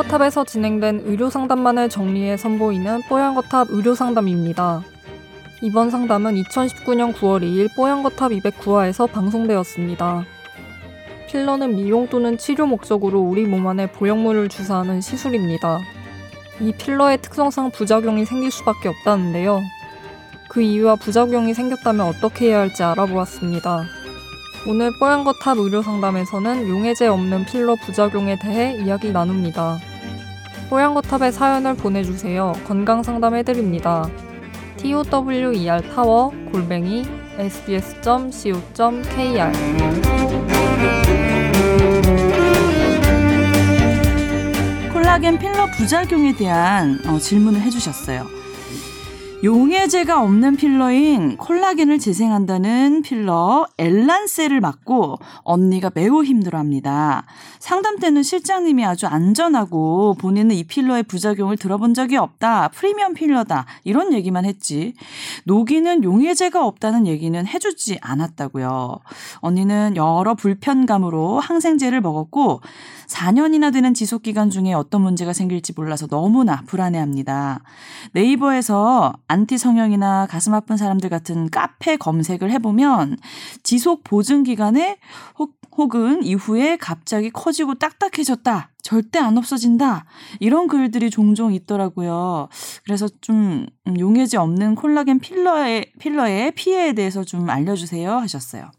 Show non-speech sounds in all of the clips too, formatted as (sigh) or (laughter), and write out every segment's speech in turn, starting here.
뽀얀거탑에서 진행된 의료 상담만을 정리해 선보이는 뽀얀거탑 의료 상담입니다. 이번 상담은 2019년 9월 2일 뽀얀거탑 209화에서 방송되었습니다. 필러는 미용 또는 치료 목적으로 우리 몸 안에 보형물을 주사하는 시술입니다. 이 필러의 특성상 부작용이 생길 수밖에 없다는데요. 그 이유와 부작용이 생겼다면 어떻게 해야 할지 알아보았습니다. 오늘 뽀얀거탑 의료상담에서는 용해제 없는 필러 부작용에 대해 이야기 나눕니다. 뽀얀거탑에 사연을 보내주세요. 건강 상담해드립니다. tower 타워 골뱅이 sbs.co.kr 콜라겐 필러 부작용에 대한 어, 질문을 해주셨어요. 용해제가 없는 필러인 콜라겐을 재생한다는 필러 엘란셀을 맞고 언니가 매우 힘들어합니다. 상담 때는 실장님이 아주 안전하고 본인은 이 필러의 부작용을 들어본 적이 없다. 프리미엄 필러다. 이런 얘기만 했지. 녹이는 용해제가 없다는 얘기는 해주지 않았다고요. 언니는 여러 불편감으로 항생제를 먹었고 4년이나 되는 지속 기간 중에 어떤 문제가 생길지 몰라서 너무나 불안해합니다. 네이버에서 안티 성형이나 가슴 아픈 사람들 같은 카페 검색을 해보면 지속 보증 기간에 혹, 혹은 이후에 갑자기 커지고 딱딱해졌다. 절대 안 없어진다. 이런 글들이 종종 있더라고요. 그래서 좀 용해지 없는 콜라겐 필러의 필러의 피해에 대해서 좀 알려주세요 하셨어요.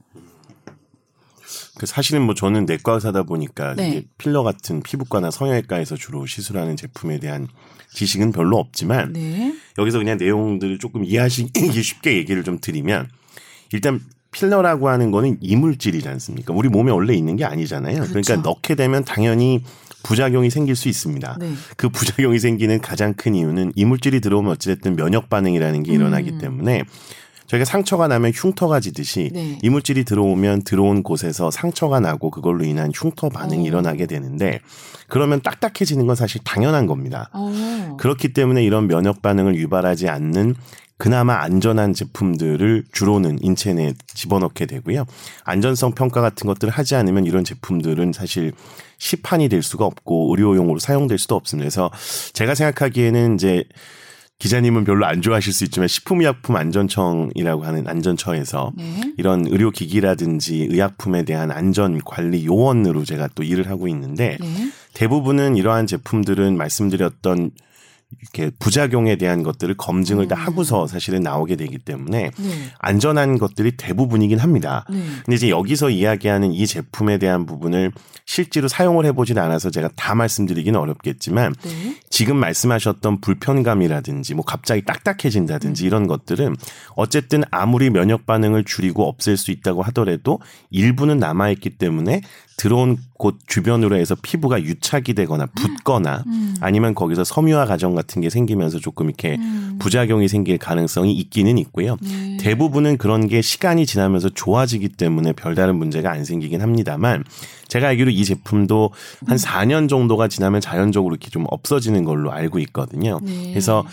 그 사실은 뭐 저는 내과 의사다 보니까 네. 필러 같은 피부과나 성형외과에서 주로 시술하는 제품에 대한 지식은 별로 없지만 네. 여기서 그냥 내용들을 조금 이해하시기 (laughs) 쉽게 얘기를 좀 드리면 일단 필러라고 하는 거는 이물질이지 않습니까? 우리 몸에 원래 있는 게 아니잖아요. 그러니까 그렇죠. 그러니까 넣게 되면 당연히 부작용이 생길 수 있습니다. 네. 그 부작용이 생기는 가장 큰 이유는 이물질이 들어오면 어찌됐든 면역 반응이라는 게 일어나기 음. 때문에 저희가 상처가 나면 흉터가 지듯이 네. 이물질이 들어오면 들어온 곳에서 상처가 나고 그걸로 인한 흉터 반응이 오. 어. 일어나게 되는데 그러면 딱딱해지는 건 사실 당연한 겁니다. 오. 어. 그렇기 때문에 이런 면역 반응을 유발하지 않는 그나마 안전한 제품들을 주로는 인체 내에 집어넣게 되고요. 안전성 평가 같은 것들을 하지 않으면 이런 제품들은 사실 시판이 될 수가 없고 의료용으로 사용될 수도 없습니다. 그래서 제가 생각하기에는 이제 기자님은 별로 안 좋아하실 수 있지만 식품의약품안전청이라고 하는 안전처에서 네. 이런 의료기기라든지 의약품에 대한 안전 관리 요원으로 제가 또 일을 하고 있는데 네. 대부분은 이러한 제품들은 말씀드렸던 이렇게 부작용에 대한 것들을 검증을 음. 다 하고서 사실은 나오게 되기 때문에 네. 안전한 것들이 대부분이긴 합니다. 네. 근데 이제 여기서 이야기하는 이 제품에 대한 부분을 실제로 사용을 해보진 않아서 제가 다 말씀드리기는 어렵겠지만 네. 지금 말씀하셨던 불편감이라든지 뭐 갑자기 딱딱해진다든지 음. 이런 것들은 어쨌든 아무리 면역 반응을 줄이고 없앨 수 있다고 하더라도 일부는 남아있기 때문에 들어온 곳 주변으로 해서 피부가 유착이 되거나 붓거나 음. 아니면 거기서 섬유화 과정 같은 게 생기면서 조금 이렇게 음. 부작용이 생길 가능성이 있기는 있고요. 네. 대부분은 그런 게 시간이 지나면서 좋아지기 때문에 별다른 문제가 안 생기긴 합니다만 제가 알기로 이 제품도 한 4년 정도가 지나면 자연적으로 이렇게 좀 없어지는 걸로 알고 있거든요. 네. 그래서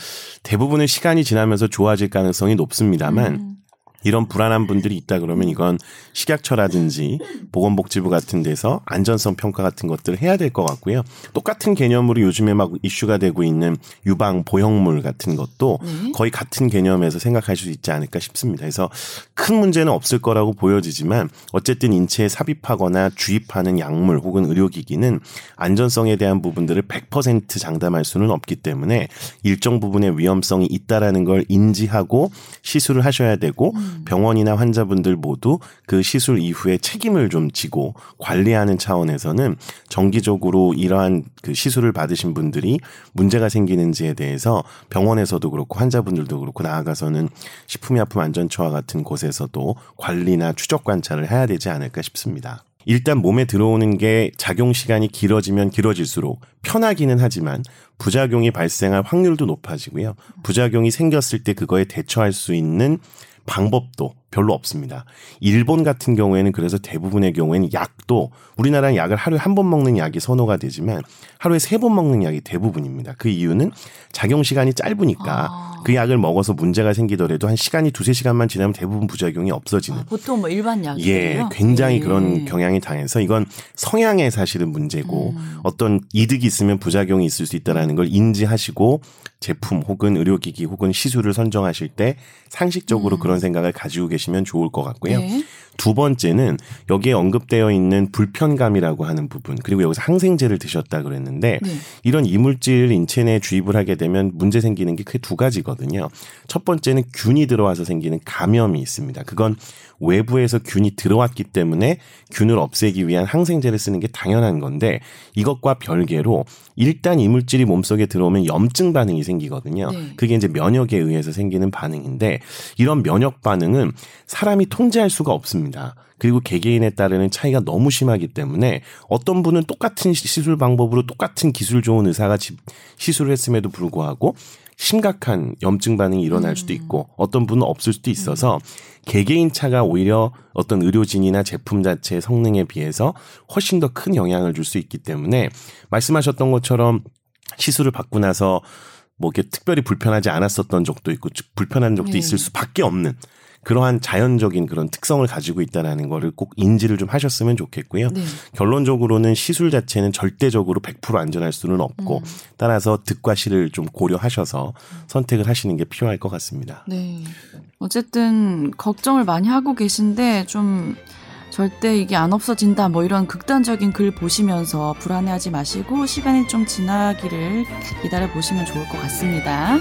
대부분은 시간이 지나면서 좋아질 가능성이 높습니다만 음. 이런 불안한 분들이 있다 그러면 이건 식약처라든지 보건복지부 같은 데서 안전성 평가 같은 것들을 해야 될 것 같고요. 똑같은 개념으로 요즘에 막 이슈가 되고 있는 유방 보형물 같은 것도 네. 거의 같은 개념에서 생각할 수 있지 않을까 싶습니다. 그래서 큰 문제는 없을 거라고 보여지지만 어쨌든 인체에 삽입하거나 주입하는 약물 혹은 의료기기는 안전성에 대한 부분들을 100% 장담할 수는 없기 때문에 일정 부분의 위험성이 있다라는 걸 인지하고 시술을 하셔야 되고 음. 병원이나 환자분들 모두 그 시술 이후에 책임을 좀 지고 관리하는 차원에서는 정기적으로 이러한 그 시술을 받으신 분들이 문제가 생기는지에 대해서 병원에서도 그렇고 환자분들도 그렇고 나아가서는 식품의약품안전처와 같은 곳에서도 관리나 추적 관찰을 해야 되지 않을까 싶습니다. 일단 몸에 들어오는 게 작용 시간이 길어지면 길어질수록 편하기는 하지만 부작용이 발생할 확률도 높아지고요. 부작용이 생겼을 때 그거에 대처할 수 있는 방법도 별로 없습니다. 일본 같은 경우에는 그래서 대부분의 경우에는 약도 우리나라는 약을 하루에 한 번 먹는 약이 선호가 되지만 하루에 세 번 먹는 약이 대부분입니다. 그 이유는 작용 시간이 짧으니까 아. 그 약을 먹어서 문제가 생기더라도 한 시간이 두세 시간만 지나면 대부분 부작용이 없어지는. 아, 보통 뭐 일반 약이요 예, 굉장히 네. 그런 경향이 당해서 이건 성향의 사실은 문제고 음. 어떤 이득이 있으면 부작용이 있을 수 있다라는 걸 인지하시고 제품 혹은 의료기기 혹은 시술을 선정하실 때 상식적으로 음. 그런 생각을 가지고 계시 면 좋을 것 같고요. 네. 두 번째는 여기에 언급되어 있는 불편감이라고 하는 부분 그리고 여기서 항생제를 드셨다 그랬는데 네. 이런 이물질 인체 내에 주입을 하게 되면 문제 생기는 게 크게 두 가지거든요. 첫 번째는 균이 들어와서 생기는 감염이 있습니다. 그건 외부에서 균이 들어왔기 때문에 균을 없애기 위한 항생제를 쓰는 게 당연한 건데 이것과 별개로 일단 이물질이 몸속에 들어오면 염증 반응이 생기거든요. 네. 그게 이제 면역에 의해서 생기는 반응인데 이런 면역 반응은 사람이 통제할 수가 없습니다. 그리고 개개인에 따르는 차이가 너무 심하기 때문에 어떤 분은 똑같은 시술 방법으로 똑같은 기술 좋은 의사가 시술을 했음에도 불구하고 심각한 염증 반응이 일어날 수도 음. 있고 어떤 분은 없을 수도 있어서 개개인 차가 오히려 어떤 의료진이나 제품 자체의 성능에 비해서 훨씬 더 큰 영향을 줄 수 있기 때문에 말씀하셨던 것처럼 시술을 받고 나서 뭐 이렇게 특별히 불편하지 않았었던 적도 있고 불편한 적도 네. 있을 수밖에 없는 그러한 자연적인 그런 특성을 가지고 있다라는 거를 꼭 인지를 좀 하셨으면 좋겠고요. 네. 결론적으로는 시술 자체는 절대적으로 100% 안전할 수는 없고 음. 따라서 득과 실을 좀 고려하셔서 선택을 하시는 게 필요할 것 같습니다. 네. 어쨌든 걱정을 많이 하고 계신데 좀 절대 이게 안 없어진다 뭐 이런 극단적인 글 보시면서 불안해하지 마시고 시간이 좀 지나기를 기다려 보시면 좋을 것 같습니다.